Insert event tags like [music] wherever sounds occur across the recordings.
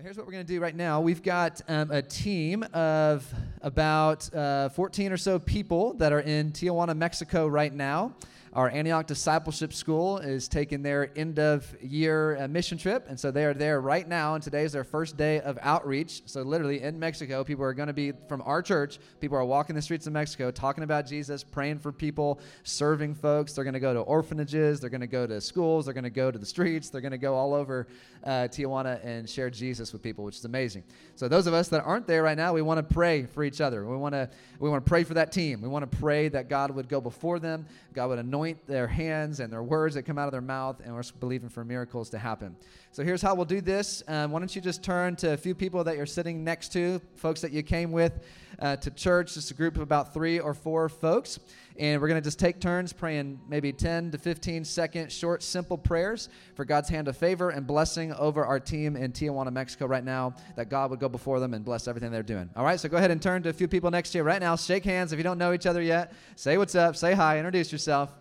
Here's what we're going to do right now. We've got um, a team of about uh, 14 or so people that are in Tijuana, Mexico right now. Our Antioch Discipleship School is taking their end of year uh, mission trip, and so they are there right now. And today is their first day of outreach. So, literally in Mexico, people are going to be from our church. People are walking the streets of Mexico, talking about Jesus, praying for people, serving folks. They're going to go to orphanages, they're going to go to schools, they're going to go to the streets, they're going to go all over uh, Tijuana and share Jesus with people, which is amazing. So, those of us that aren't there right now, we want to pray for each other. We want to we want to pray for that team. We want to pray that God would go before them, God would anoint anoint their hands and their words that come out of their mouth, and we're believing for miracles to happen. So here's how we'll do this. Um, why don't you just turn to a few people that you're sitting next to, folks that you came with uh, to church, just a group of about three or four folks. And we're going to just take turns praying maybe 10 to 15 second short, simple prayers for God's hand of favor and blessing over our team in Tijuana, Mexico right now, that God would go before them and bless everything they're doing. All right, so go ahead and turn to a few people next to you right now. Shake hands if you don't know each other yet. Say what's up, say hi, introduce yourself.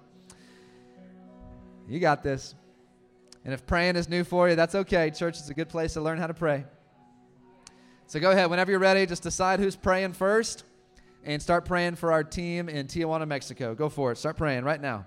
You got this. And if praying is new for you, that's okay. Church is a good place to learn how to pray. So go ahead. Whenever you're ready, just decide who's praying first and start praying for our team in Tijuana, Mexico. Go for it. Start praying right now.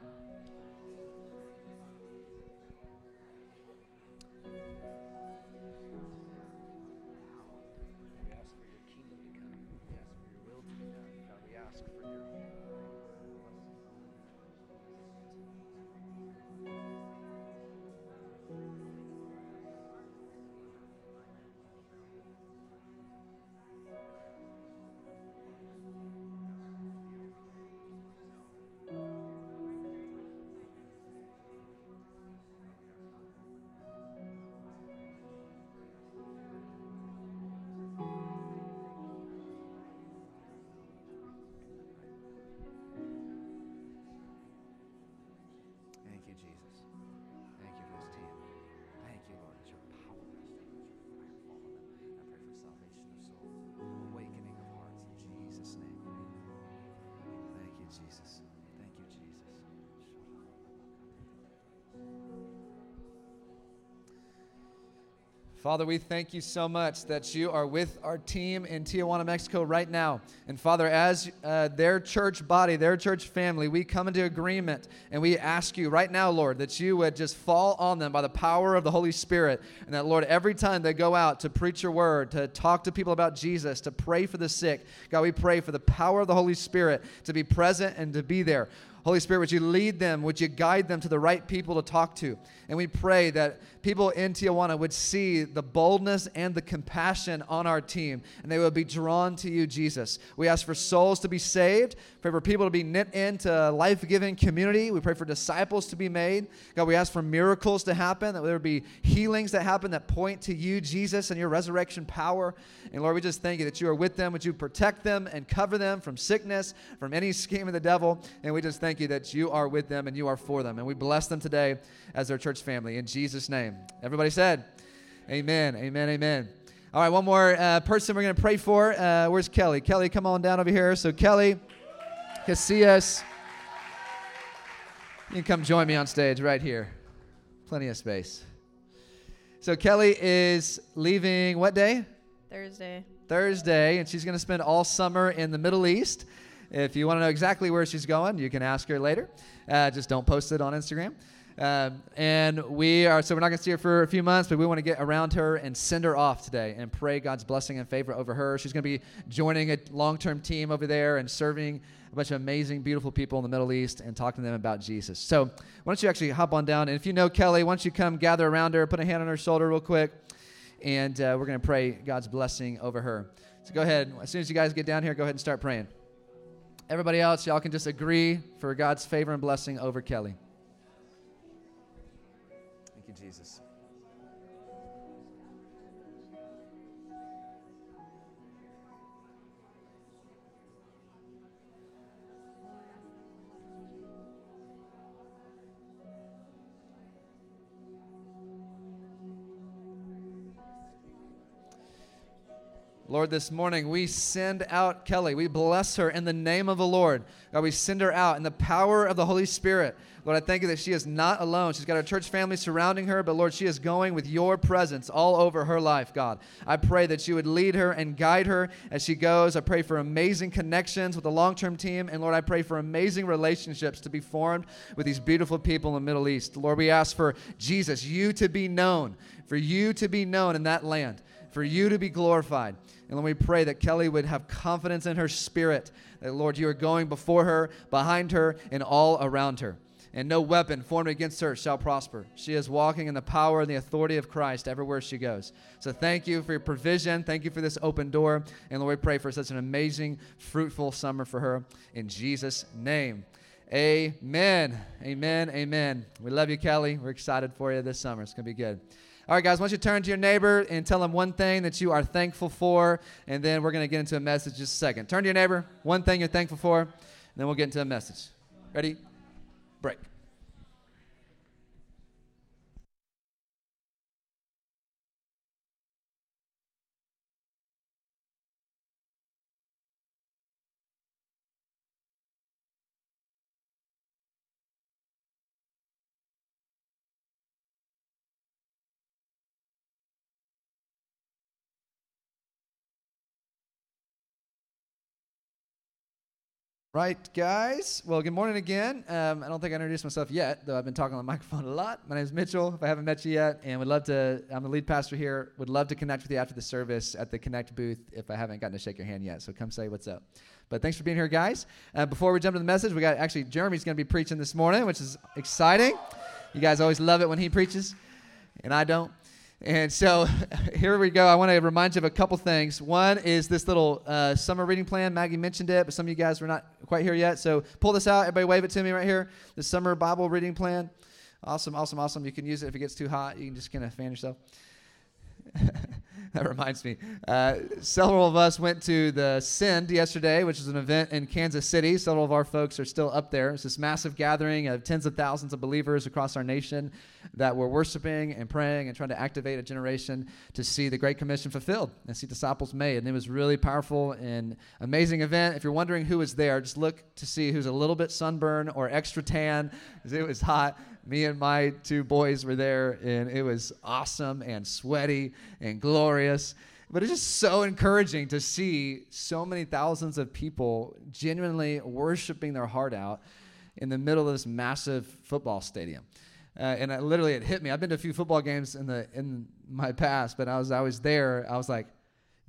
Jesus. Father, we thank you so much that you are with our team in Tijuana, Mexico right now. And Father, as uh, their church body, their church family, we come into agreement and we ask you right now, Lord, that you would just fall on them by the power of the Holy Spirit. And that, Lord, every time they go out to preach your word, to talk to people about Jesus, to pray for the sick, God, we pray for the power of the Holy Spirit to be present and to be there. Holy Spirit, would you lead them? Would you guide them to the right people to talk to? And we pray that people in Tijuana would see the boldness and the compassion on our team, and they would be drawn to you, Jesus. We ask for souls to be saved, pray for people to be knit into life giving community. We pray for disciples to be made. God, we ask for miracles to happen, that there would be healings that happen that point to you, Jesus, and your resurrection power. And Lord, we just thank you that you are with them. Would you protect them and cover them from sickness, from any scheme of the devil? And we just thank you that you are with them and you are for them. And we bless them today as their church family. In Jesus' name. Everybody said, Amen, amen, amen. All right, one more uh, person we're going to pray for. Uh, where's Kelly? Kelly, come on down over here. So, Kelly Casillas, you can come join me on stage right here. Plenty of space. So, Kelly is leaving what day? Thursday. Thursday, and she's going to spend all summer in the Middle East. If you want to know exactly where she's going, you can ask her later. Uh, just don't post it on Instagram. Um, and we are, so we're not going to see her for a few months, but we want to get around her and send her off today and pray God's blessing and favor over her. She's going to be joining a long term team over there and serving a bunch of amazing, beautiful people in the Middle East and talking to them about Jesus. So why don't you actually hop on down? And if you know Kelly, why don't you come gather around her, put a hand on her shoulder real quick, and uh, we're going to pray God's blessing over her. So go ahead. As soon as you guys get down here, go ahead and start praying. Everybody else, y'all can just agree for God's favor and blessing over Kelly. Lord, this morning we send out Kelly. We bless her in the name of the Lord. God, we send her out in the power of the Holy Spirit. Lord, I thank you that she is not alone. She's got her church family surrounding her, but Lord, she is going with your presence all over her life, God. I pray that you would lead her and guide her as she goes. I pray for amazing connections with the long term team. And Lord, I pray for amazing relationships to be formed with these beautiful people in the Middle East. Lord, we ask for Jesus, you to be known, for you to be known in that land, for you to be glorified. And Lord, we pray that Kelly would have confidence in her spirit, that Lord, you are going before her, behind her, and all around her and no weapon formed against her shall prosper. She is walking in the power and the authority of Christ everywhere she goes. So thank you for your provision. Thank you for this open door. And Lord, we pray for such an amazing, fruitful summer for her. In Jesus' name. Amen. Amen. Amen. We love you, Kelly. We're excited for you this summer. It's going to be good. All right, guys, why don't you turn to your neighbor and tell them one thing that you are thankful for, and then we're going to get into a message just a second. Turn to your neighbor, one thing you're thankful for, and then we'll get into a message. Ready? break. Right, guys. Well, good morning again. Um, I don't think I introduced myself yet, though I've been talking on the [laughs] microphone a lot. My name is Mitchell, if I haven't met you yet, and would love to, I'm the lead pastor here, would love to connect with you after the service at the Connect booth if I haven't gotten to shake your hand yet. So come say what's up. But thanks for being here, guys. Uh, before we jump to the message, we got actually Jeremy's going to be preaching this morning, which is exciting. You guys always love it when he preaches, and I don't. And so [laughs] here we go. I want to remind you of a couple things. One is this little uh, summer reading plan. Maggie mentioned it, but some of you guys were not quite here yet. So pull this out. Everybody wave it to me right here. The summer Bible reading plan. Awesome, awesome, awesome. You can use it if it gets too hot. You can just kind of fan yourself. [laughs] that reminds me. Uh, several of us went to the Send yesterday, which is an event in Kansas City. Several of our folks are still up there. It's this massive gathering of tens of thousands of believers across our nation that were worshiping and praying and trying to activate a generation to see the Great Commission fulfilled and see disciples made. And it was really powerful and amazing event. If you're wondering who was there, just look to see who's a little bit sunburned or extra tan, it was hot me and my two boys were there, and it was awesome and sweaty and glorious. But it's just so encouraging to see so many thousands of people genuinely worshiping their heart out in the middle of this massive football stadium. Uh, and I, literally, it hit me. I've been to a few football games in the in my past, but I was I was there. I was like,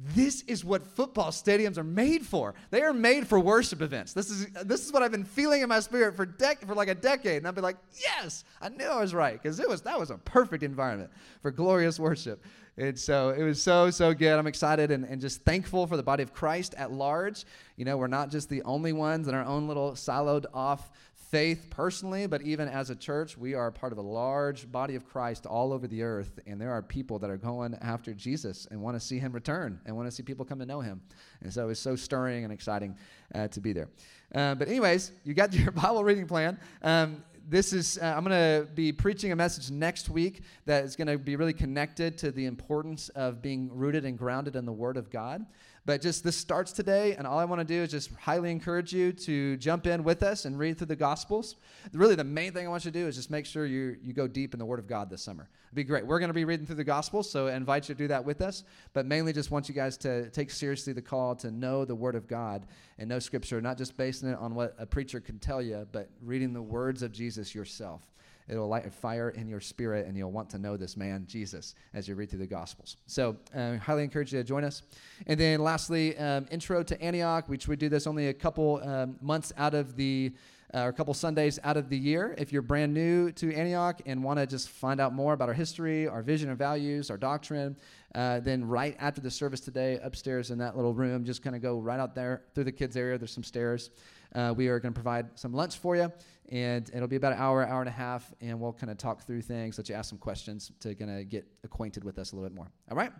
this is what football stadiums are made for. They are made for worship events. This is this is what I've been feeling in my spirit for dec- for like a decade, and I've been like, yes, I knew I was right because it was that was a perfect environment for glorious worship. And so it was so so good. I'm excited and, and just thankful for the body of Christ at large. You know, we're not just the only ones in our own little siloed off faith personally, but even as a church, we are part of a large body of Christ all over the earth. And there are people that are going after Jesus and want to see him return and want to see people come to know him. And so it's so stirring and exciting uh, to be there. Uh, but, anyways, you got [laughs] your Bible reading plan. Um, this is uh, i'm going to be preaching a message next week that is going to be really connected to the importance of being rooted and grounded in the word of god but just this starts today, and all I want to do is just highly encourage you to jump in with us and read through the Gospels. Really, the main thing I want you to do is just make sure you, you go deep in the Word of God this summer. It'd be great. We're going to be reading through the Gospels, so I invite you to do that with us. But mainly just want you guys to take seriously the call to know the Word of God and know Scripture, not just basing it on what a preacher can tell you, but reading the words of Jesus yourself. It'll light a fire in your spirit, and you'll want to know this man, Jesus, as you read through the Gospels. So, uh, highly encourage you to join us. And then, lastly, um, Intro to Antioch, which we do this only a couple um, months out of the uh, or a couple Sundays out of the year. If you're brand new to Antioch and want to just find out more about our history, our vision and values, our doctrine, uh, then right after the service today, upstairs in that little room, just kind of go right out there through the kids' area. There's some stairs. Uh, we are going to provide some lunch for you, and it'll be about an hour, hour and a half, and we'll kind of talk through things, let you ask some questions to kind of get acquainted with us a little bit more. All right?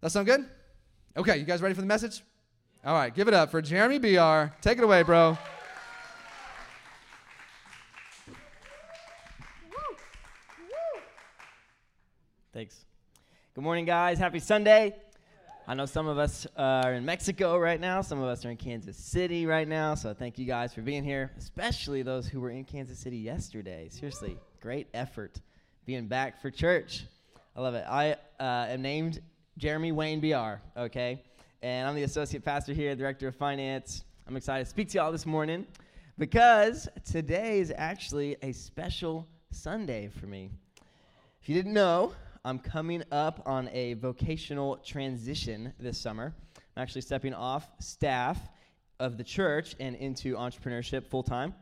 That sound good? Okay, you guys ready for the message? All right, give it up for Jeremy Biar. Take it away, bro. Thanks. Good morning, guys. Happy Sunday. I know some of us are in Mexico right now, some of us are in Kansas City right now, so thank you guys for being here, especially those who were in Kansas City yesterday. Seriously, great effort being back for church. I love it. I uh, am named Jeremy Wayne Biar, okay? And I'm the associate pastor here, director of finance. I'm excited to speak to y'all this morning because today is actually a special Sunday for me. If you didn't know, I'm coming up on a vocational transition this summer. I'm actually stepping off staff of the church and into entrepreneurship full time.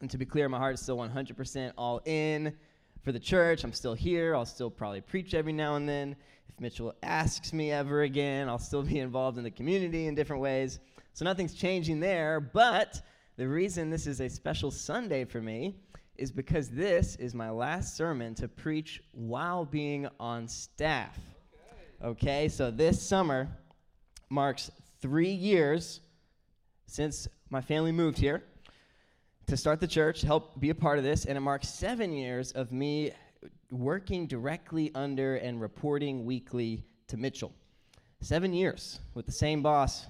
And to be clear, my heart is still 100% all in for the church. I'm still here. I'll still probably preach every now and then. If Mitchell asks me ever again, I'll still be [laughs] involved in the community in different ways. So nothing's changing there. But the reason this is a special Sunday for me is because this is my last sermon to preach while being on staff. Okay, so this summer marks three years since my family moved here to start the church, help be a part of this, and it marks seven years of me working directly under and reporting weekly to Mitchell. Seven years with the same boss,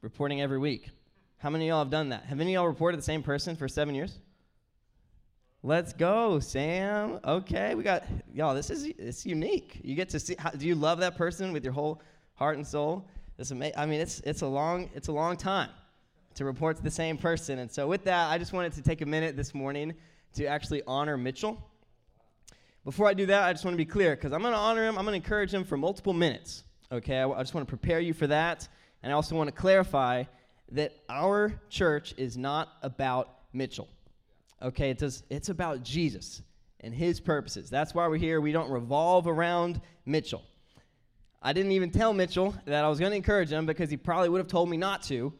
reporting every week. How many of y'all have done that? Have any of y'all reported the same person for seven years? Let's go, Sam. Okay, we got y'all. This is it's unique. You get to see. How, do you love that person with your whole heart and soul? It's ama- I mean, it's it's a long it's a long time to report to the same person. And so, with that, I just wanted to take a minute this morning to actually honor Mitchell. Before I do that, I just want to be clear because I'm going to honor him. I'm going to encourage him for multiple minutes. Okay, I, I just want to prepare you for that, and I also want to clarify that our church is not about Mitchell. Okay, it does, it's about Jesus and his purposes. That's why we're here. We don't revolve around Mitchell. I didn't even tell Mitchell that I was going to encourage him because he probably would have told me not to,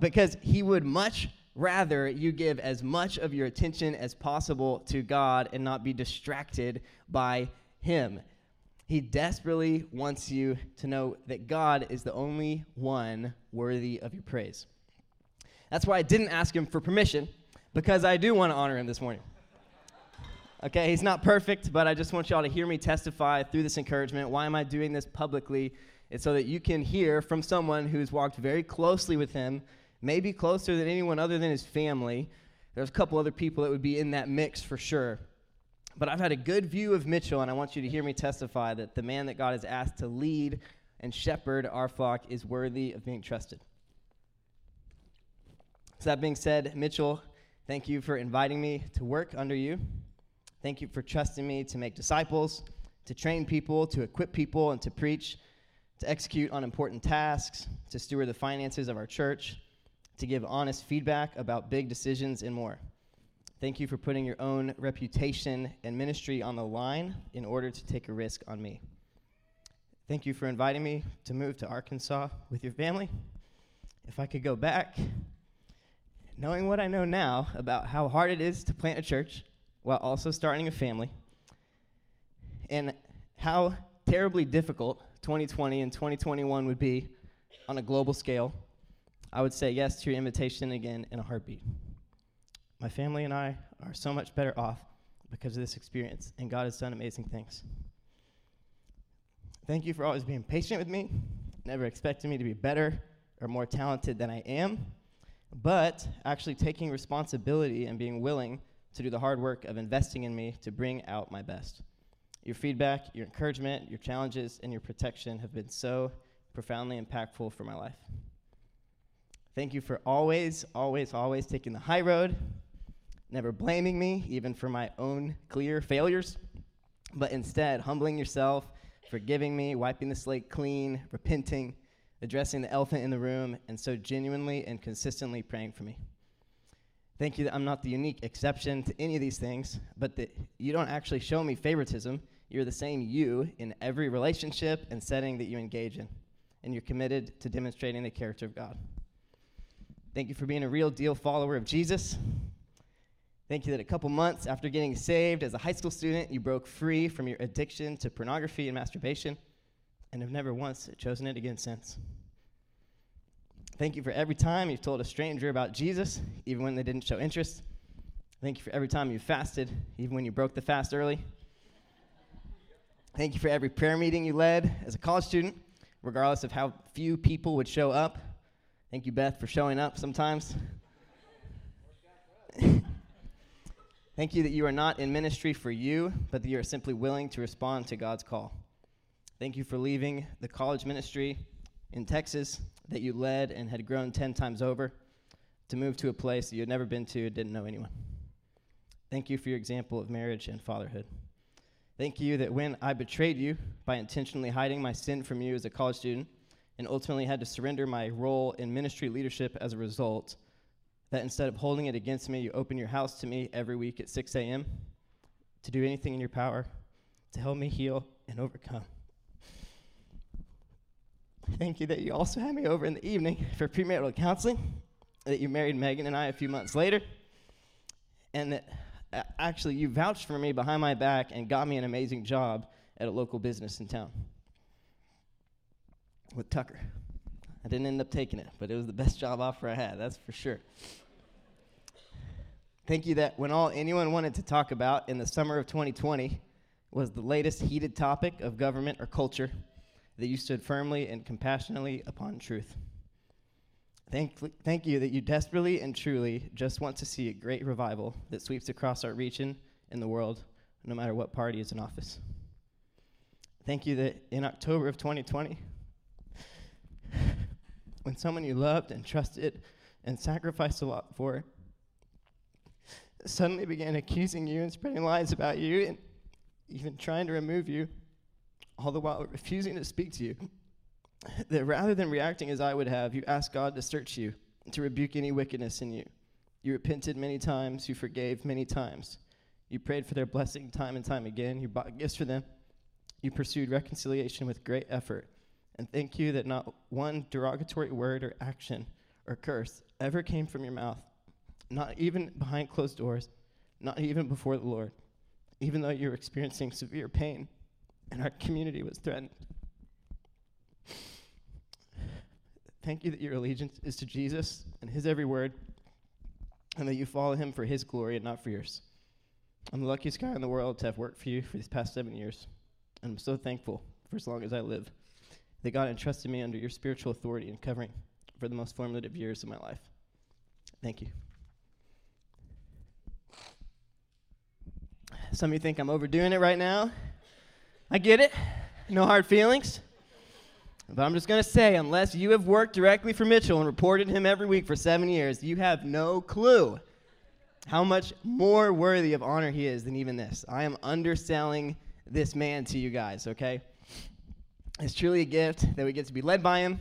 because he would much rather you give as much of your attention as possible to God and not be distracted by him. He desperately wants you to know that God is the only one worthy of your praise. That's why I didn't ask him for permission because I do want to honor him this morning. Okay, he's not perfect, but I just want y'all to hear me testify through this encouragement. Why am I doing this publicly? It's so that you can hear from someone who's walked very closely with him, maybe closer than anyone other than his family. There's a couple other people that would be in that mix for sure. But I've had a good view of Mitchell, and I want you to hear me testify that the man that God has asked to lead and shepherd our flock is worthy of being trusted. So, that being said, Mitchell Thank you for inviting me to work under you. Thank you for trusting me to make disciples, to train people, to equip people, and to preach, to execute on important tasks, to steward the finances of our church, to give honest feedback about big decisions, and more. Thank you for putting your own reputation and ministry on the line in order to take a risk on me. Thank you for inviting me to move to Arkansas with your family. If I could go back, knowing what I know now about how hard it is to plant a church while also starting a family, and how terribly difficult 2020 and 2021 would be on a global scale, I would say yes to your invitation again in a heartbeat. My family and I are so much better off because of this experience, and God has done amazing things. Thank you for always being patient with me, never expecting me to be better or more talented than I am but actually taking responsibility and being willing to do the hard work of investing in me to bring out my best. Your feedback, your encouragement, your challenges, and your protection have been so profoundly impactful for my life. Thank you for always, always, always taking the high road, never blaming me, even for my own clear failures, but instead humbling yourself, forgiving me, wiping the slate clean, repenting, addressing the elephant in the room, and so genuinely and consistently praying for me. Thank you that I'm not the unique exception to any of these things, but that you don't actually show me favoritism. You're the same you in every relationship and setting that you engage in, and you're committed to demonstrating the character of God. Thank you for being a real deal follower of Jesus. Thank you that a couple months after getting saved as a high school student, you broke free from your addiction to pornography and masturbation and have never once chosen it again since. Thank you for every time you've told a stranger about Jesus, even when they didn't show interest. Thank you for every time you fasted, even when you broke the fast early. Thank you for every prayer meeting you led as a college student, regardless of how few people would show up. Thank you, Beth, for showing up sometimes. [laughs] Thank you that you are not in ministry for you, but that you are simply willing to respond to God's call. Thank you for leaving the college ministry in Texas that you led and had grown 10 times over to move to a place that you had never been to, didn't know anyone. Thank you for your example of marriage and fatherhood. Thank you that when I betrayed you by intentionally hiding my sin from you as a college student and ultimately had to surrender my role in ministry leadership as a result, that instead of holding it against me, you open your house to me every week at 6 a.m. to do anything in your power to help me heal and overcome. Thank you that you also had me over in the evening for premarital counseling, that you married Megan and I a few months later, and that uh, actually you vouched for me behind my back and got me an amazing job at a local business in town with Tucker. I didn't end up taking it, but it was the best job offer I had, that's for sure. Thank you that when all anyone wanted to talk about in the summer of 2020 was the latest heated topic of government or culture, that you stood firmly and compassionately upon truth. Thank, thank you that you desperately and truly just want to see a great revival that sweeps across our region and the world, no matter what party is in office. Thank you that in October of 2020, [sighs] when someone you loved and trusted and sacrificed a lot for suddenly began accusing you and spreading lies about you and even trying to remove you, all the while refusing to speak to you. That rather than reacting as I would have, you asked God to search you, to rebuke any wickedness in you. You repented many times, you forgave many times. You prayed for their blessing time and time again. You bought gifts for them. You pursued reconciliation with great effort. And thank you that not one derogatory word or action or curse ever came from your mouth not even behind closed doors, not even before the Lord, even though you were experiencing severe pain and our community was threatened. Thank you that your allegiance is to Jesus and his every word, and that you follow him for his glory and not for yours. I'm the luckiest guy in the world to have worked for you for these past seven years, and I'm so thankful for as long as I live that God entrusted me under your spiritual authority and covering for the most formative years of my life. Thank you. Some of you think I'm overdoing it right now. I get it. No hard feelings. But I'm just going to say, unless you have worked directly for Mitchell and reported him every week for seven years, you have no clue how much more worthy of honor he is than even this. I am underselling this man to you guys, okay? It's truly a gift that we get to be led by him.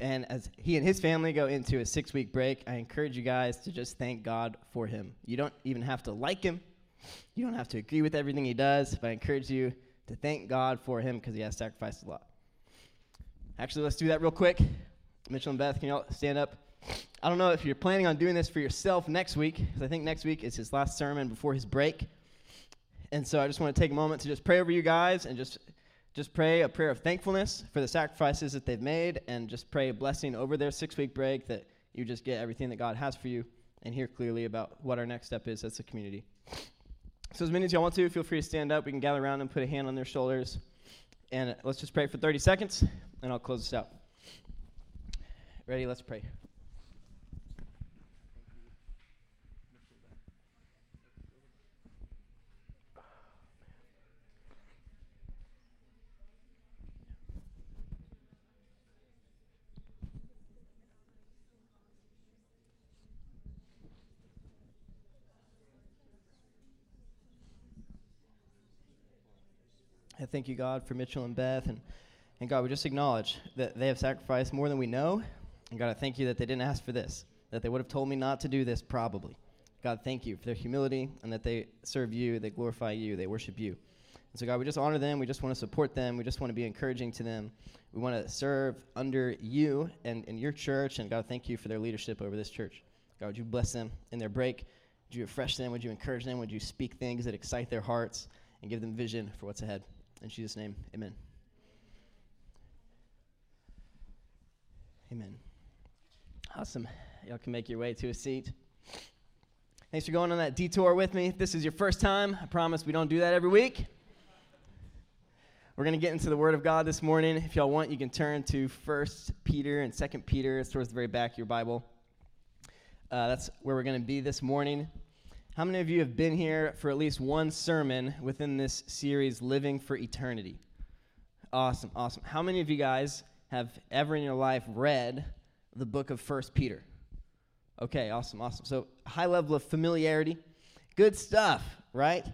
And as he and his family go into a six week break, I encourage you guys to just thank God for him. You don't even have to like him, you don't have to agree with everything he does, but I encourage you to thank God for him because he has sacrificed a lot. Actually, let's do that real quick. Mitchell and Beth, can y'all stand up? I don't know if you're planning on doing this for yourself next week, because I think next week is his last sermon before his break. And so I just want to take a moment to just pray over you guys and just just pray a prayer of thankfulness for the sacrifices that they've made and just pray a blessing over their six week break that you just get everything that God has for you and hear clearly about what our next step is as a community. So, as many as y'all want to, feel free to stand up. We can gather around and put a hand on their shoulders. And let's just pray for 30 seconds, and I'll close this out. Ready? Let's pray. I thank you, God, for Mitchell and Beth. And, and God, we just acknowledge that they have sacrificed more than we know. And God, I thank you that they didn't ask for this, that they would have told me not to do this probably. God, thank you for their humility and that they serve you, they glorify you, they worship you. And so, God, we just honor them. We just want to support them. We just want to be encouraging to them. We want to serve under you and in your church. And God, thank you for their leadership over this church. God, would you bless them in their break? Would you refresh them? Would you encourage them? Would you speak things that excite their hearts and give them vision for what's ahead? In Jesus' name, amen. Amen. Awesome. Y'all can make your way to a seat. Thanks for going on that detour with me. If this is your first time, I promise we don't do that every week. We're going to get into the Word of God this morning. If y'all want, you can turn to First Peter and Second Peter. It's towards the very back of your Bible. Uh, that's where we're going to be this morning. How many of you have been here for at least one sermon within this series, Living for Eternity? Awesome, awesome. How many of you guys have ever in your life read the book of First Peter? Okay, awesome, awesome. So, high level of familiarity. Good stuff, right?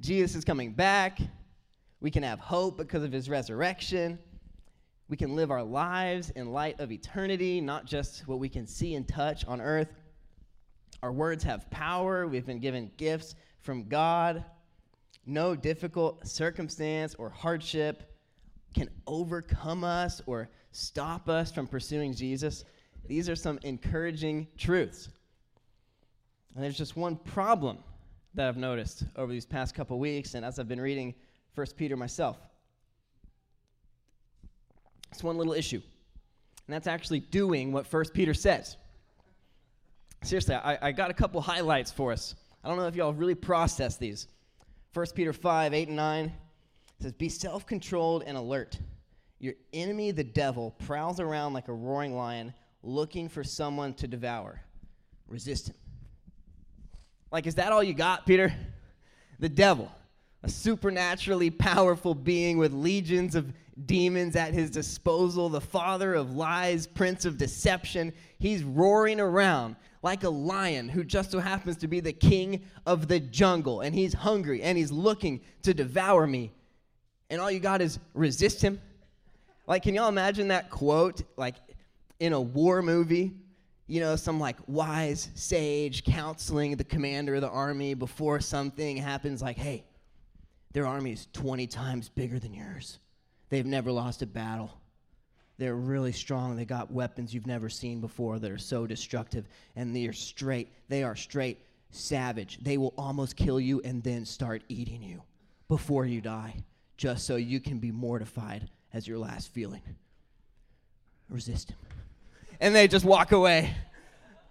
Jesus is coming back. We can have hope because of his resurrection. We can live our lives in light of eternity, not just what we can see and touch on earth. Our words have power. We've been given gifts from God. No difficult circumstance or hardship can overcome us or stop us from pursuing Jesus. These are some encouraging truths. And there's just one problem that I've noticed over these past couple weeks, and as I've been reading First Peter myself. It's one little issue, and that's actually doing what First Peter says. Seriously, I, I got a couple highlights for us. I don't know if y'all really processed these. First Peter 5, 8, and 9 says, Be self controlled and alert. Your enemy, the devil, prowls around like a roaring lion looking for someone to devour. Resist him. Like, is that all you got, Peter? The devil a supernaturally powerful being with legions of demons at his disposal, the father of lies, prince of deception. He's roaring around like a lion who just so happens to be the king of the jungle, and he's hungry and he's looking to devour me. And all you got is resist him. Like, can y'all imagine that quote, like in a war movie? You know, some like wise sage counseling the commander of the army before something happens, like, hey, their army is 20 times bigger than yours. They've never lost a battle. They're really strong. They got weapons you've never seen before that are so destructive. And they are straight. They are straight savage. They will almost kill you and then start eating you before you die, just so you can be mortified as your last feeling. Resist him. And they just walk away.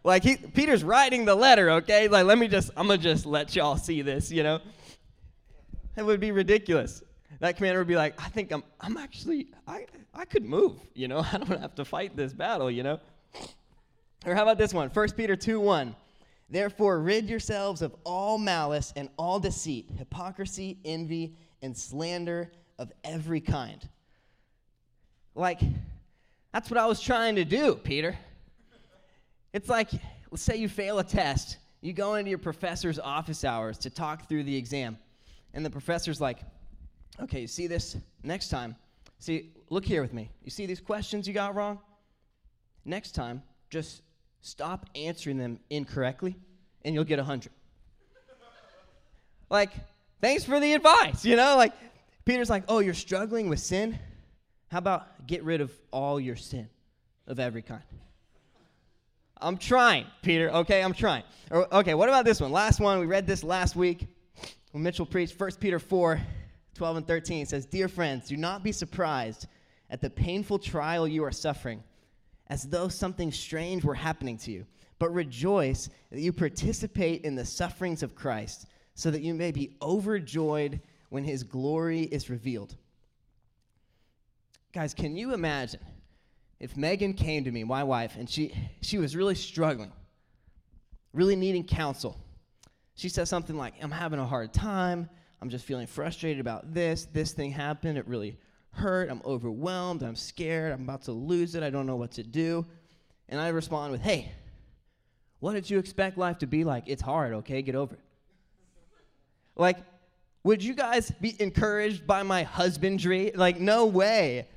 Like he, Peter's writing the letter, okay? Like let me just I'm going to just let y'all see this, you know? It would be ridiculous. That commander would be like, I think I'm, I'm actually, I, I could move, you know? [laughs] I don't have to fight this battle, you know? Or how about this one? 1 Peter 2 1. Therefore, rid yourselves of all malice and all deceit, hypocrisy, envy, and slander of every kind. Like, that's what I was trying to do, Peter. It's like, let's say you fail a test. You go into your professor's office hours to talk through the exam. And the professor's like, okay, you see this? Next time, see, look here with me. You see these questions you got wrong? Next time, just stop answering them incorrectly and you'll get a 100. like, thanks for the advice, you know? Like, Peter's like, oh, you're struggling with sin? How about get rid of all your sin of every kind? I'm trying, Peter, okay? I'm trying. Okay, what about this one? Last one, we read this last week when Mitchell preached 1 Peter 4 12 and 13, it says, Dear friends, do not be surprised at the painful trial you are suffering, as though something strange were happening to you, but rejoice that you participate in the sufferings of Christ, so that you may be overjoyed when his glory is revealed. Guys, can you imagine if Megan came to me, my wife, and she, she was really struggling, really needing counsel? She says something like, I'm having a hard time. I'm just feeling frustrated about this. This thing happened. It really hurt. I'm overwhelmed. I'm scared. I'm about to lose it. I don't know what to do. And I respond with, Hey, what did you expect life to be like? It's hard, okay? Get over it. Like, would you guys be encouraged by my husbandry? Like, no way.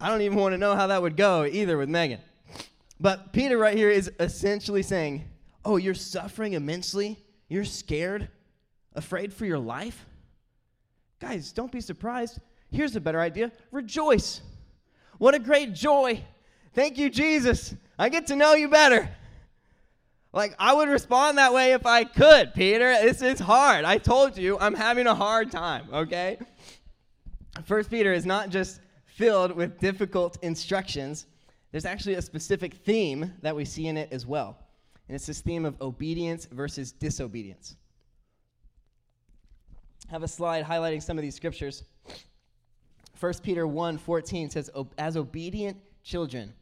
I don't even want to know how that would go either with Megan. But Peter right here is essentially saying, Oh, you're suffering immensely you're scared, afraid for your life? Guys, don't be surprised. Here's a better idea rejoice. What a great joy. Thank you, Jesus. I get to know you better. Like, I would respond that way if I could, Peter. This is hard. I told you I'm having a hard time, okay? First Peter is not just filled with difficult instructions, there's actually a specific theme that we see in it as well and it's this theme of obedience versus disobedience. Have a slide highlighting some of these scriptures. 1 Peter 1 14 says, As obedient children,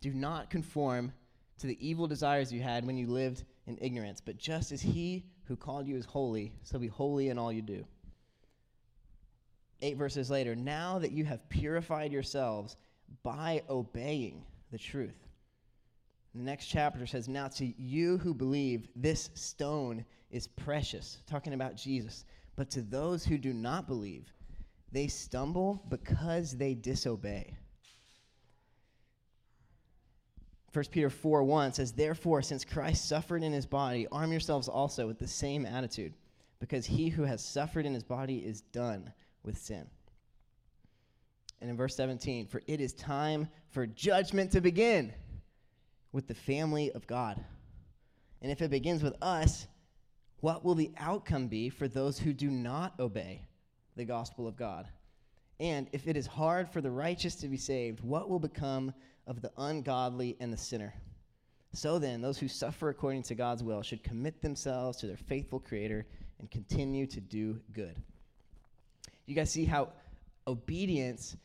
do not conform to the evil desires you had when you lived in ignorance, but just as he who called you is holy, so be holy in all you do. Eight verses later, now that you have purified yourselves by obeying the truth. The next chapter says, Now to you who believe, this stone is precious, talking about Jesus. But to those who do not believe, they stumble because they disobey. 1 Peter 4 1 says, Therefore, since Christ suffered in his body, arm yourselves also with the same attitude, because he who has suffered in his body is done with sin. And in verse 17, for it is time for judgment to begin with the family of God. And if it begins with us, what will the outcome be for those who do not obey the gospel of God? And if it is hard for the righteous to be saved, what will become of the ungodly and the sinner? So then, those who suffer according to God's will should commit themselves to their faithful Creator and continue to do good. You guys see how obedience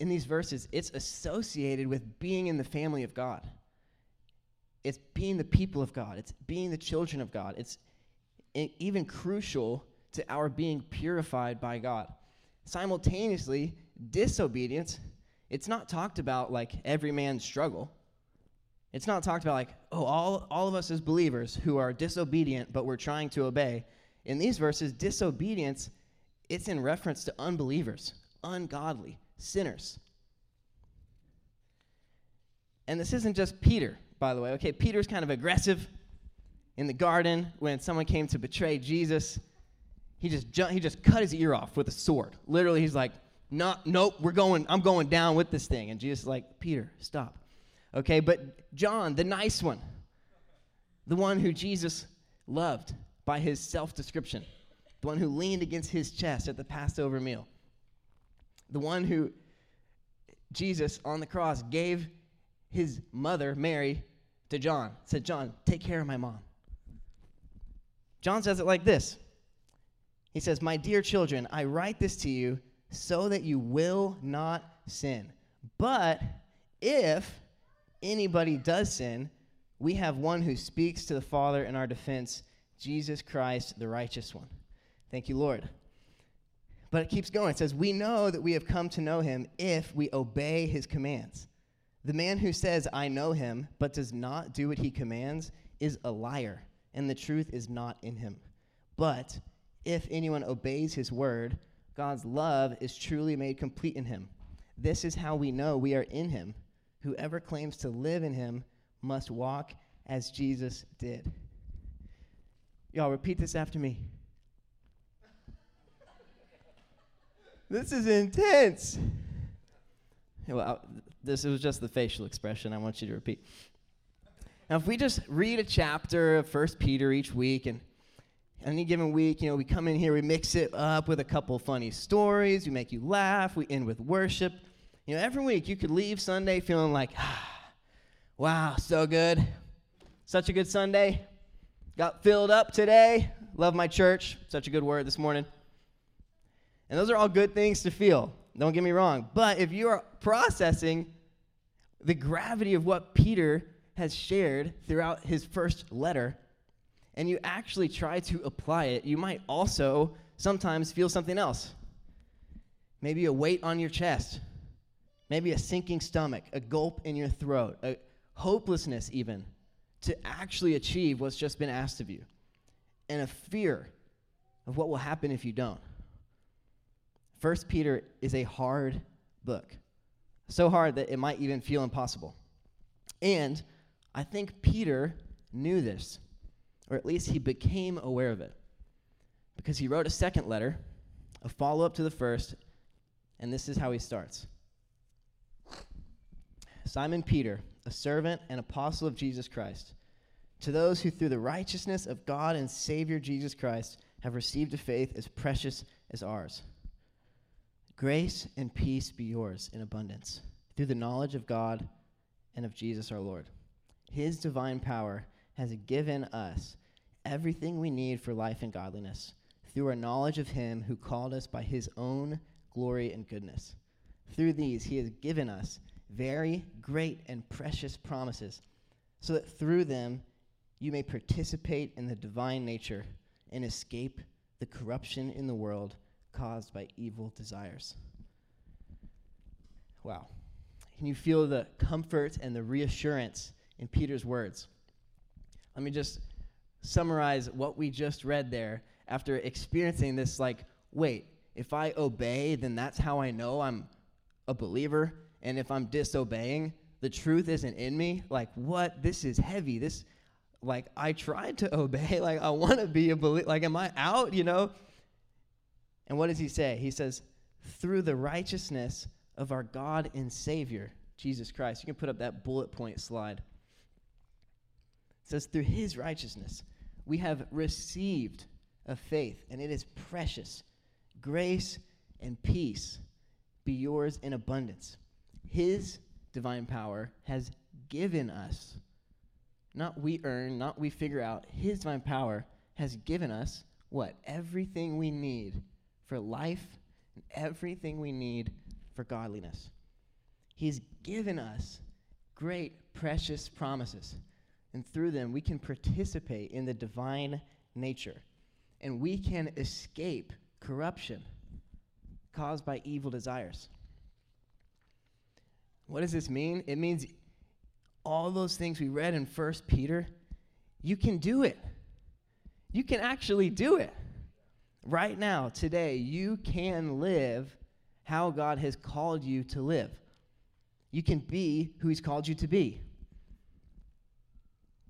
in these verses it's associated with being in the family of God. It's being the people of God. It's being the children of God. It's even crucial to our being purified by God. Simultaneously, disobedience, it's not talked about like every man's struggle. It's not talked about like, oh, all, all of us as believers who are disobedient, but we're trying to obey. In these verses, disobedience, it's in reference to unbelievers, ungodly, sinners. And this isn't just Peter, by the way. Okay, Peter's kind of aggressive in the garden when someone came to betray Jesus. He just ju- he just cut his ear off with a sword. Literally, he's like, "Not, nope, we're going. I'm going down with this thing." And Jesus is like, "Peter, stop." Okay, but John, the nice one, the one who Jesus loved by his self-description, the one who leaned against his chest at the Passover meal, the one who Jesus on the cross gave his mother, Mary, to John. Said, John, take care of my mom. John says it like this He says, My dear children, I write this to you so that you will not sin. But if anybody does sin, we have one who speaks to the Father in our defense, Jesus Christ, the righteous one. Thank you, Lord. But it keeps going. It says, We know that we have come to know him if we obey his commands. The man who says, I know him, but does not do what he commands, is a liar, and the truth is not in him. But if anyone obeys his word, God's love is truly made complete in him. This is how we know we are in him. Whoever claims to live in him must walk as Jesus did. Y'all, repeat this after me. this is intense. Well, this was just the facial expression I want you to repeat. Now, if we just read a chapter of First Peter each week, and any given week, you know, we come in here, we mix it up with a couple funny stories, we make you laugh, we end with worship. You know, every week you could leave Sunday feeling like, ah, wow, so good. Such a good Sunday. Got filled up today. Love my church. Such a good word this morning. And those are all good things to feel. Don't get me wrong. But if you are processing the gravity of what Peter has shared throughout his first letter, and you actually try to apply it, you might also sometimes feel something else. Maybe a weight on your chest, maybe a sinking stomach, a gulp in your throat, a hopelessness even to actually achieve what's just been asked of you, and a fear of what will happen if you don't. First Peter is a hard book. So hard that it might even feel impossible. And I think Peter knew this, or at least he became aware of it, because he wrote a second letter, a follow up to the first, and this is how he starts Simon Peter, a servant and apostle of Jesus Christ, to those who through the righteousness of God and Savior Jesus Christ have received a faith as precious as ours. Grace and peace be yours in abundance through the knowledge of God and of Jesus our Lord. His divine power has given us everything we need for life and godliness through our knowledge of Him who called us by His own glory and goodness. Through these, he has given us very great and precious promises, so that through them you may participate in the divine nature and escape the corruption in the world caused by evil desires. Wow. Can you feel the comfort and the reassurance in Peter's words? Let me just summarize what we just read there after experiencing this like, wait, if I obey, then that's how I know I'm a believer. And if I'm disobeying, the truth isn't in me. Like, what? This is heavy. This, like, I tried to [laughs] obey. Like, I want to be a believer. Like, am I out, you know? And what does he say? He says, through the righteousness of our God and Savior, Jesus Christ. You can put up that bullet point slide. It says, through his righteousness, we have received a faith, and it is precious. Grace and peace be yours in abundance. His divine power has given us, not we earn, not we figure out, His divine power has given us what? Everything we need for life and everything we need for godliness. He's given us great, precious promises. And through them, we can participate in the divine nature. And we can escape corruption caused by evil desires. What does this mean? It means all those things we read in 1 Peter, you can do it. You can actually do it. Right now, today, you can live how God has called you to live. You can be who He's called you to be.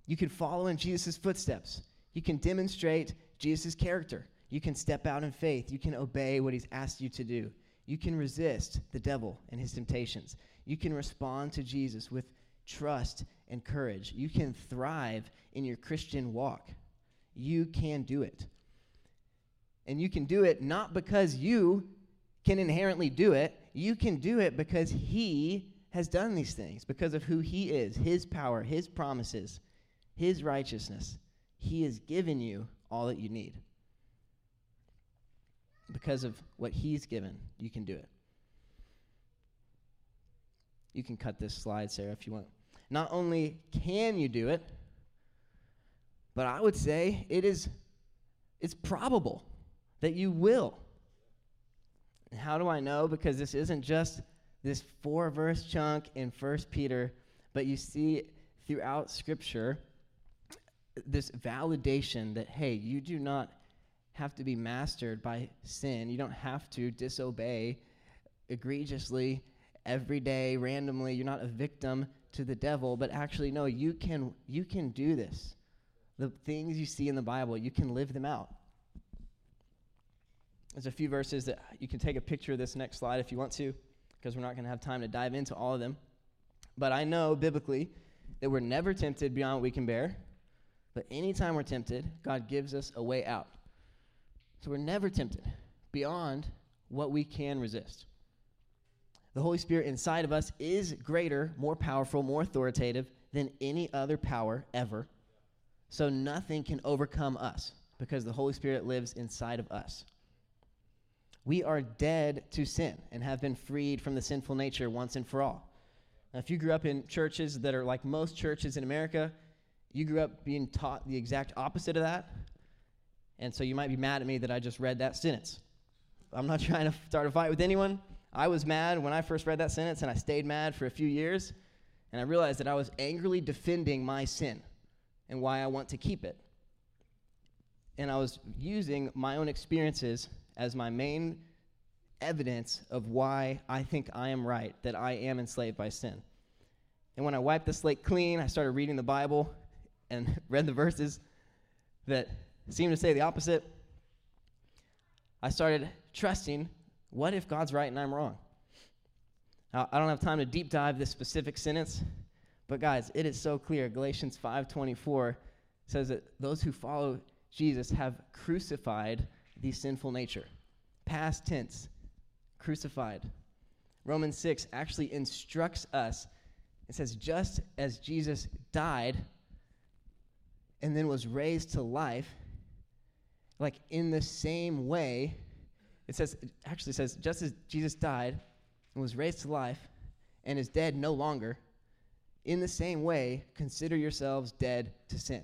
You can follow in Jesus' footsteps. You can demonstrate Jesus' character. You can step out in faith. You can obey what He's asked you to do. You can resist the devil and his temptations. You can respond to Jesus with trust and courage. You can thrive in your Christian walk. You can do it. And you can do it not because you can inherently do it, you can do it because He has done these things, because of who He is, His power, His promises, His righteousness. He has given you all that you need. Because of what He's given, you can do it. You can cut this slide, Sarah, if you want. Not only can you do it, but I would say it is it's probable that you will. And how do I know? Because this isn't just this four verse chunk in First Peter, but you see throughout Scripture this validation that, hey, you do not have to be mastered by sin. You don't have to disobey egregiously every day randomly you're not a victim to the devil but actually no you can you can do this the things you see in the bible you can live them out there's a few verses that you can take a picture of this next slide if you want to, because we're not going to have time to dive into all of them. But I know biblically that we're never tempted beyond what we can bear. But anytime we're tempted, God gives us a way out. So we're never tempted beyond what we can resist. The Holy Spirit inside of us is greater, more powerful, more authoritative than any other power ever. So nothing can overcome us because the Holy Spirit lives inside of us we are dead to sin and have been freed from the sinful nature once and for all. Now, if you grew up in churches that are like most churches in America, you grew up being taught the exact opposite of that. And so you might be mad at me that I just read that sentence. I'm not [laughs] trying to start a fight with anyone. I was mad when I first read that sentence, and I stayed mad for a few years. And I realized that I was angrily defending my sin and why I want to keep it. And I was using my own experiences as my main evidence of why I think I am right, that I am enslaved by sin. And when I wiped the slate clean, I started reading the Bible and [laughs] read the verses that seemed to say the opposite. I started trusting what if God's right and I'm wrong? Now, I don't have time to deep dive this specific sentence, but guys, it is so clear. Galatians 5:24 says that those who follow Jesus have crucified the sinful nature. Past tense, crucified. Romans 6 actually instructs us. It says, just as Jesus died and then was raised to life, like in the same way, it says, it actually says, just as Jesus died and was raised to life and is dead no longer, in the same way, consider yourselves dead to sin.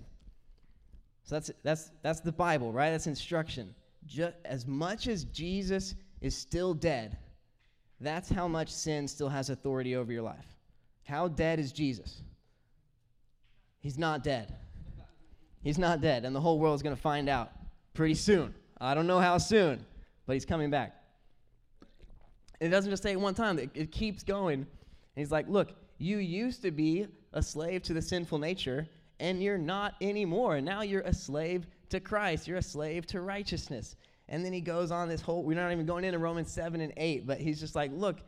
So that's, that's, that's the Bible, right? That's instruction. Just, as much as Jesus is still dead, that's how much sin still has authority over your life. How dead is Jesus? He's not dead. He's not dead, and the whole world is going to find out pretty soon. I don't know how soon, but he's coming back. And it doesn't just take one time, it, it keeps going. And he's like, Look, you used to be a slave to the sinful nature, and you're not anymore. Now you're a slave to Christ, you're a slave to righteousness. And then he goes on this whole, we're not even going into Romans 7 and 8, but he's just like, Look,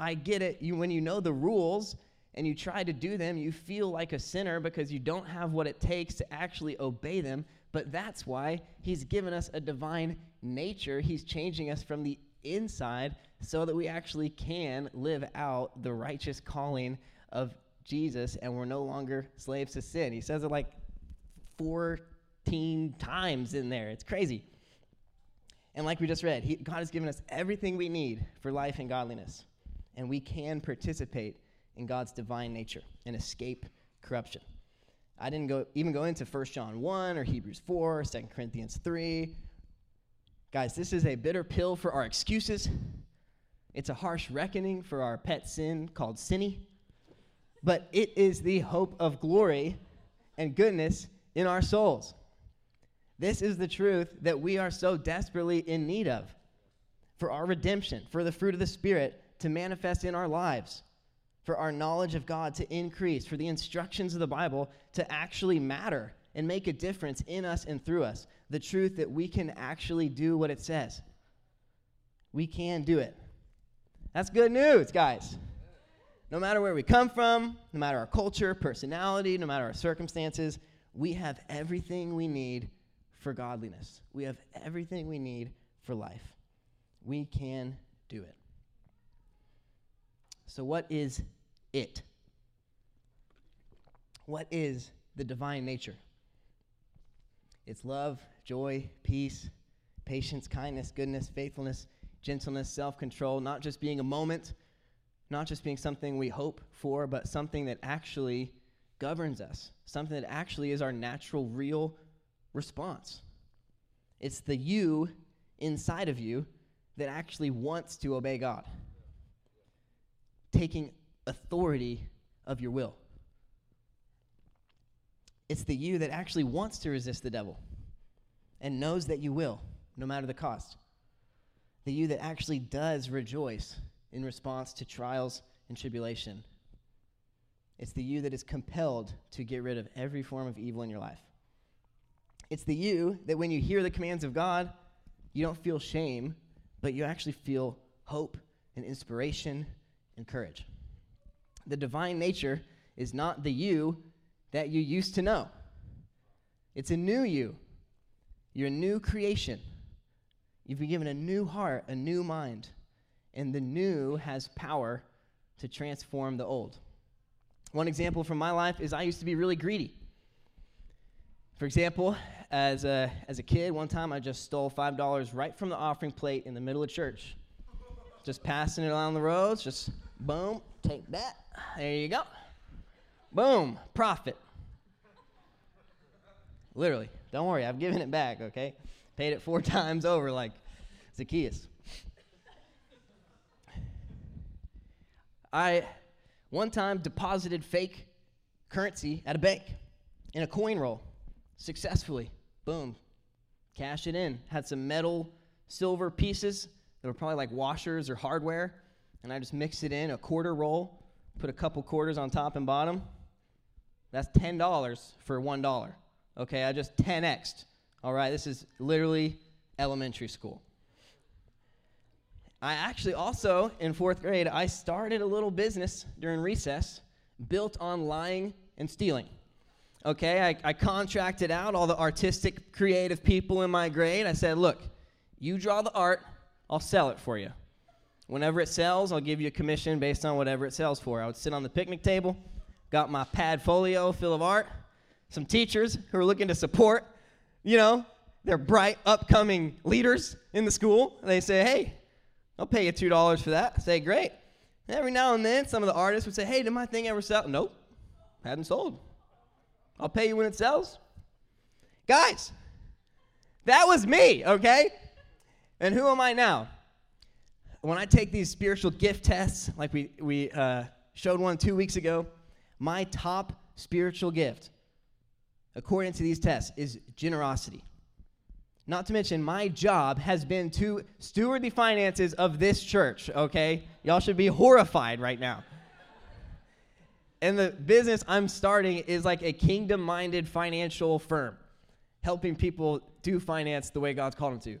I get it. You, when you know the rules, and you try to do them, you feel like a sinner because you don't have what it takes to actually obey them. But that's why He's given us a divine nature. He's changing us from the inside so that we actually can live out the righteous calling of Jesus and we're no longer slaves to sin. He says it like 14 times in there. It's crazy. And like we just read, he, God has given us everything we need for life and godliness. And we can participate in God's divine nature and escape corruption. I didn't go even go into 1 John 1 or Hebrews 4 or 2 Corinthians 3. Guys, this is a bitter pill for our excuses. It's a harsh reckoning for our pet sin called sinny. But it is the hope of glory and goodness in our souls. This is the truth that we are so desperately in need of for our redemption, for the fruit of the Spirit to manifest in our lives for our knowledge of God to increase, for the instructions of the Bible to actually matter and make a difference in us and through us. The truth that we can actually do what it says. We can do it. That's good news, guys. No matter where we come from, no matter our culture, personality, no matter our circumstances, we have everything we need for godliness. We have everything we need for life. We can do it. So, what is it? What is the divine nature? It's love, joy, peace, patience, kindness, goodness, faithfulness, gentleness, self control, not just being a moment, not just being something we hope for, but something that actually governs us, something that actually is our natural, real response. It's the you inside of you that actually wants to obey God taking authority of your will. It's the you that actually wants to resist the devil and knows that you will, no matter the cost. The you that actually does rejoice in response to trials and tribulation. It's the you that is compelled to get rid of every form of evil in your life. It's the you that when you hear the commands of God, you don't feel shame, but you actually feel hope and inspiration and courage. The divine nature is not the you that you used to know, it's a new you. You're a new creation. You've been given a new heart, a new mind, and the new has power to transform the old. One example from my life is I used to be really greedy. For example, as a, as a kid, one time I just stole $5 right from the offering plate in the middle of church. Just passing it along the roads, just Boom, take that. There you go. Boom, profit. Literally, don't worry, I've given it back, okay? Paid it four [laughs] times over like Zacchaeus. I one time deposited fake currency at a bank in a coin roll successfully. Boom, cash it in. Had some metal, silver pieces that were probably like washers or hardware and I just mix it in a quarter roll, put a couple quarters on top and bottom. That's $10 for $1. Okay, I just 10xed. All right, this is literally elementary school. I actually also, in fourth grade, I started a little business during recess built on lying and stealing. Okay, I, I contracted out all the artistic, creative people in my grade. I said, look, you draw the art, I'll sell it for you. Whenever it sells, I'll give you a commission based on whatever it sells for. I would sit on the picnic table, got my pad folio full of art, some teachers who are looking to support, you know, they're bright, upcoming leaders in the school. They say, hey, I'll pay you $2 for that. I say, great. Every now and then, some of the artists would say, Hey, did my thing ever sell? Nope, hadn't sold. I'll pay you when it sells. Guys, that was me, okay? And who am I now? When I take these spiritual gift tests, like we, we uh, showed one two weeks ago, my top spiritual gift, according to these tests, is generosity. Not to mention, my job has been to steward the finances of this church, okay? Y'all should be horrified right now. And the business I'm starting is like a kingdom minded financial firm, helping people do finance the way God's called them to.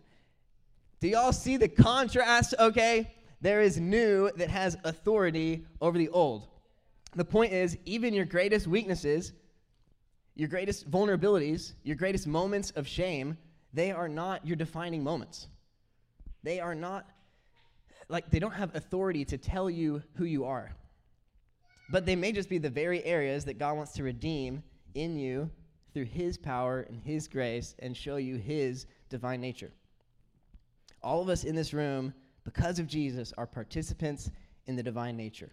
Do y'all see the contrast? Okay. There is new that has authority over the old. The point is, even your greatest weaknesses, your greatest vulnerabilities, your greatest moments of shame, they are not your defining moments. They are not, like, they don't have authority to tell you who you are. But they may just be the very areas that God wants to redeem in you through His power and His grace and show you His divine nature. All of us in this room, because of Jesus, are participants in the divine nature.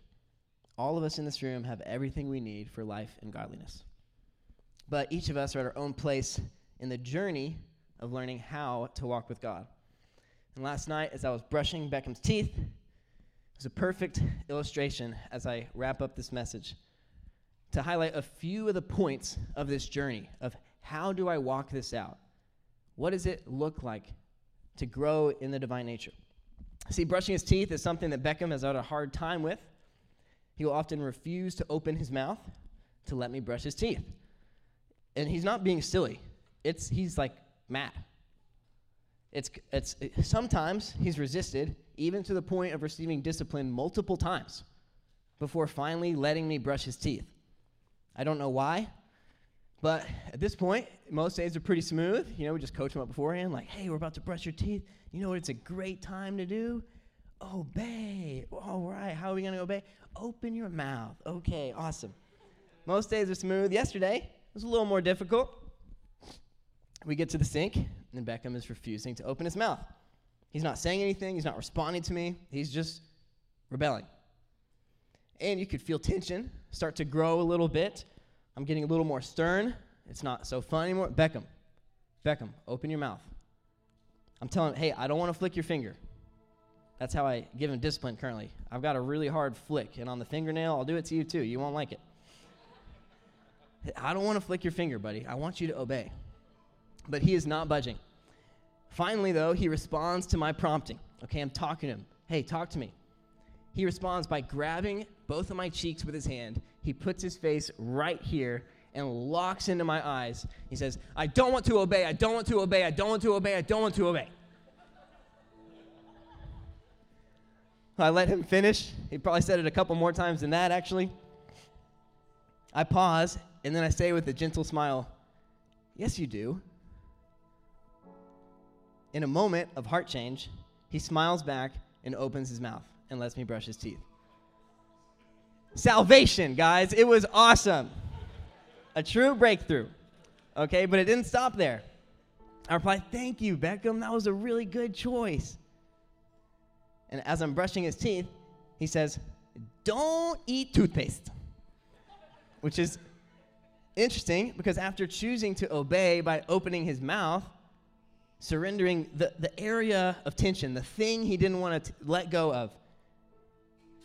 All of us in this room have everything we need for life and godliness. But each of us are at our own place in the journey of learning how to walk with God. And last night, as I was brushing Beckham's teeth, it was a perfect illustration as I wrap up this message to highlight a few of the points of this journey of how do I walk this out? What does it look like to grow in the divine nature? See, brushing his teeth is something that Beckham has had a hard time with. He will often refuse to open his mouth to let me brush his teeth. And he's not being silly. It's he's like mad. It's, it's, it, sometimes he's resisted, even to the point of receiving discipline multiple times before finally letting me brush his teeth. I don't know why, but at this point, most days are pretty smooth. You know, we just coach them up beforehand, like, hey, we're about to brush your teeth. You know what it's a great time to do? Obey. All right, how are we going to obey? Open your mouth. Okay, awesome. Most days are smooth. Yesterday was a little more difficult. We get to the sink, and Beckham is refusing to open his mouth. He's not saying anything, he's not responding to me, he's just rebelling. And you could feel tension start to grow a little bit. I'm getting a little more stern. It's not so fun anymore. Beckham, Beckham, open your mouth. I'm telling him, hey, I don't want to flick your finger. That's how I give him discipline currently. I've got a really hard flick, and on the fingernail, I'll do it to you too. You won't like it. I don't want to flick your finger, buddy. I want you to obey but he is not budging. Finally, though, he responds to my prompting. Okay, I'm talking to him. Hey, talk to me. He responds by grabbing both of my cheeks with his hand. He puts his face right here and locks into my eyes. He says, I don't want to obey, I don't want to obey, I don't want to obey, I don't want to obey. I let him finish. He probably said it a couple more times than that, actually. I pause, and then I say with a gentle smile, Yes, you do. In a moment of heart change, he smiles back and opens his mouth and lets me brush his teeth. Salvation, guys. It was awesome. A true breakthrough. Okay, but it didn't stop there. I replied, Thank you, Beckham. That was a really good choice. And as I'm brushing his teeth, he says, Don't eat toothpaste. Which is interesting because after choosing to obey by opening his mouth, surrendering the, the area of tension, the thing he didn't want to let go of.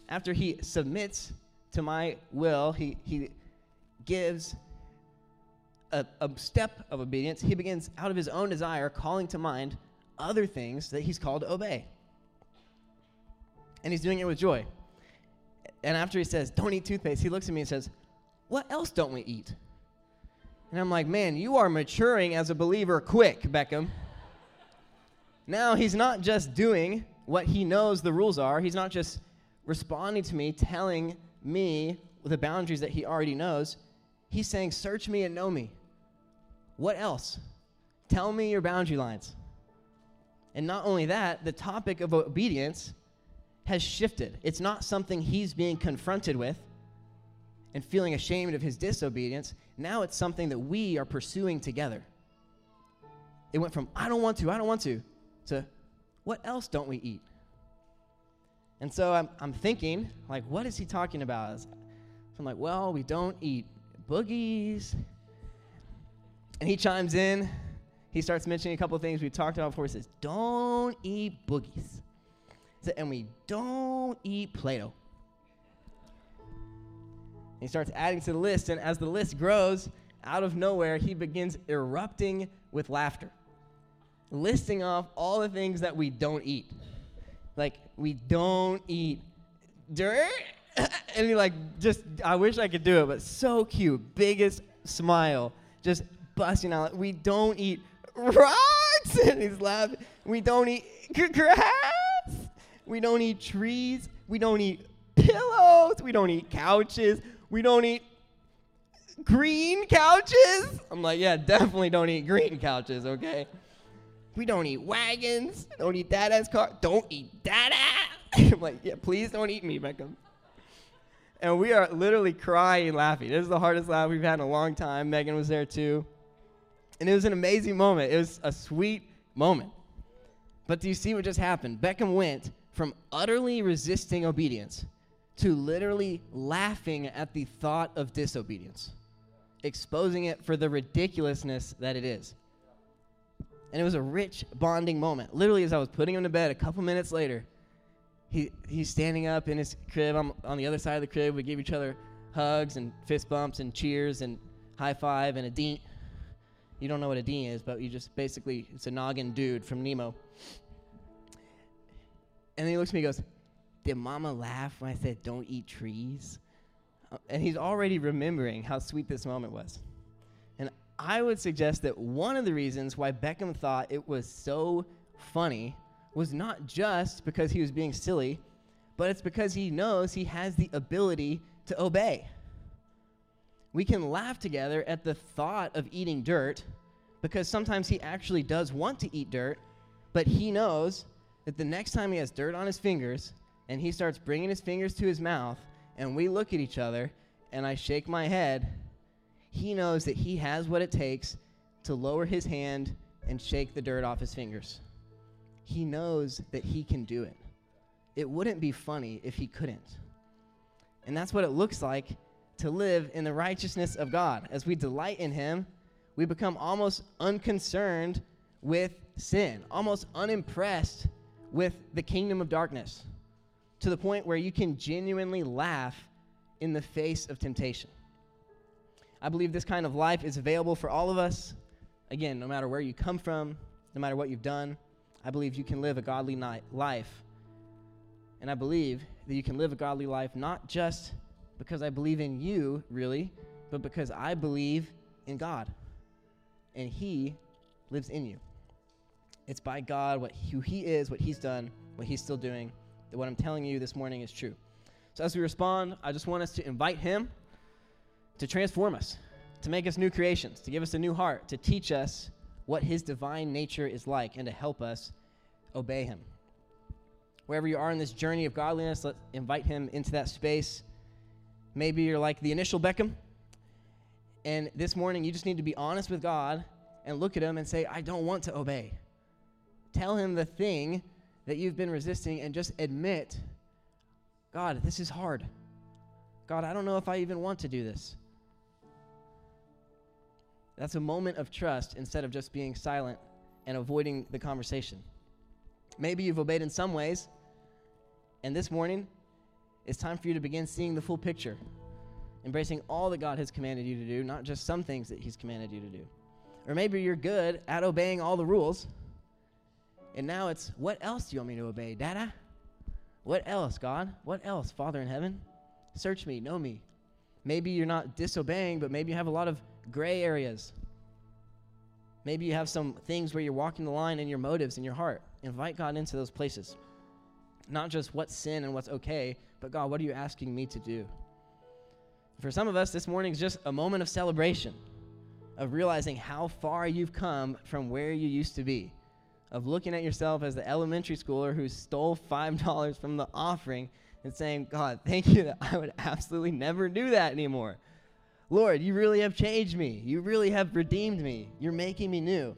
After he submits to my will, he, he gives a, a step of obedience. He begins, out of his own desire, calling to mind other things that he's called to obey. And he's doing it with joy. And after he says, Don't eat toothpaste, he looks at me and says, What else don't we eat? And I'm like, Man, you are maturing as a believer quick, Beckham. Now he's not just doing what he knows the rules are, he's not just responding to me, telling me the boundaries that he already knows. He's saying, Search me and know me. What else? Tell me your boundary lines. And not only that, the topic of obedience has shifted. It's not something he's being confronted with and feeling ashamed of his disobedience. Now it's something that we are pursuing together. It went from, I don't want to, I don't want to, to what else don't we eat? And so I'm, I'm thinking, like, what is he talking about? So I'm like, well, we don't eat boogies. And he chimes in. He starts mentioning a couple things we talked about before. He says, don't eat boogies. And we don't eat Play Doh. He starts adding to the list, and as the list grows, out of nowhere, he begins erupting with laughter, listing off all the things that we don't eat. Like, we don't eat dirt. [laughs] and he, like, just, I wish I could do it, but so cute. Biggest smile, just busting out. We don't eat rocks. [laughs] And he's laughing. We don't eat grass. We don't eat trees. We don't eat pillows. We don't eat couches. We don't eat green couches. I'm like, yeah, definitely don't eat green couches, okay? We don't eat wagons. Don't eat dada's car. Don't eat dada. [laughs] I'm like, yeah, please don't eat me, Beckham. And we are literally crying, laughing. This is the hardest laugh we've had in a long time. Megan was there too. And it was an amazing moment. It was a sweet moment. But do you see what just happened? Beckham went from utterly resisting obedience to literally laughing at the thought of disobedience, exposing it for the ridiculousness that it is. And it was a rich bonding moment. Literally, as I was putting him to bed, a couple minutes later, he, he's standing up in his crib. I'm on the other side of the crib. We give each other hugs and fist bumps and cheers and high five and a dean. You don't know what a dean is, but you just basically, it's a noggin dude from Nemo. And then he looks at me and goes, Did mama laugh when I said don't eat trees? Uh, and he's already remembering how sweet this moment was. I would suggest that one of the reasons why Beckham thought it was so funny was not just because he was being silly, but it's because he knows he has the ability to obey. We can laugh together at the thought of eating dirt because sometimes he actually does want to eat dirt, but he knows that the next time he has dirt on his fingers and he starts bringing his fingers to his mouth and we look at each other and I shake my head, he knows that he has what it takes to lower his hand and shake the dirt off his fingers. He knows that he can do it. It wouldn't be funny if he couldn't. And that's what it looks like to live in the righteousness of God. As we delight in him, we become almost unconcerned with sin, almost unimpressed with the kingdom of darkness to the point where you can genuinely laugh in the face of temptation. I believe this kind of life is available for all of us. Again, no matter where you come from, no matter what you've done, I believe you can live a godly life. And I believe that you can live a godly life not just because I believe in you, really, but because I believe in God. And He lives in you. It's by God, what who He is, what He's done, what He's still doing, that what I'm telling you this morning is true. So as we respond, I just want us to invite Him to transform us, to make us new creations, to give us a new heart, to teach us what His divine nature is like, and to help us obey Him. Wherever you are in this journey of godliness, let's invite Him into that space. Maybe you're like the initial Beckham, and this morning you just need to be honest with God and look at Him and say, I don't want to obey. Tell him the thing that you've been resisting and just admit, God, this is hard. God, I don't know if I even want to do this. That's a moment of trust instead of just being silent and avoiding the conversation. Maybe you've obeyed in some ways, and this morning, it's time for you to begin seeing the full picture, embracing all that God has commanded you to do, not just some things that He's commanded you to do. Or maybe you're good at obeying all the rules and now it's, what else do you want me to obey, Dada? What else, God? What else, Father in heaven? Search me, know me. Maybe you're not disobeying, but maybe you have a lot of gray areas. Maybe you have some things where you're walking the line in your motives in your heart. Invite God into those places. Not just what's sin and what's okay, but God, what are you asking me to do? For some of us, this morning is just a moment of celebration, of realizing how far you've come from where you used to be of looking at yourself as the elementary schooler who stole $5 from the offering and saying, God, thank you that I would absolutely never do that anymore. Lord, you really have changed me. You really have redeemed me. You're making me new.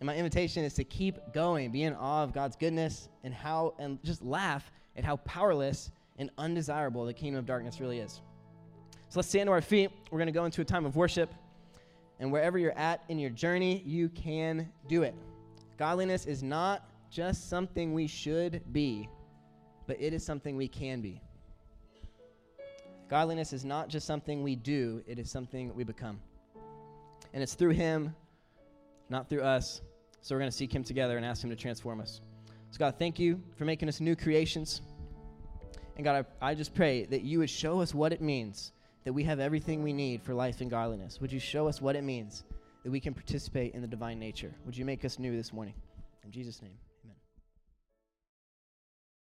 And my invitation is to keep going, be in awe of God's goodness and how, and just laugh at how powerless and undesirable the kingdom of darkness really is. So let's stand to our feet. We're going to go into a time of worship. And wherever you're at in your journey, you can do it. Godliness is not just something we should be, but it is something we can be. Godliness is not just something we do, it is something we become. And it's through Him, not through us. So we're going to seek Him together and ask Him to transform us. So, God, thank you for making us new creations. And God, I, I just pray that you would show us what it means that we have everything we need for life and godliness. Would you show us what it means that we can participate in the divine nature? Would you make us new this morning? In Jesus' name.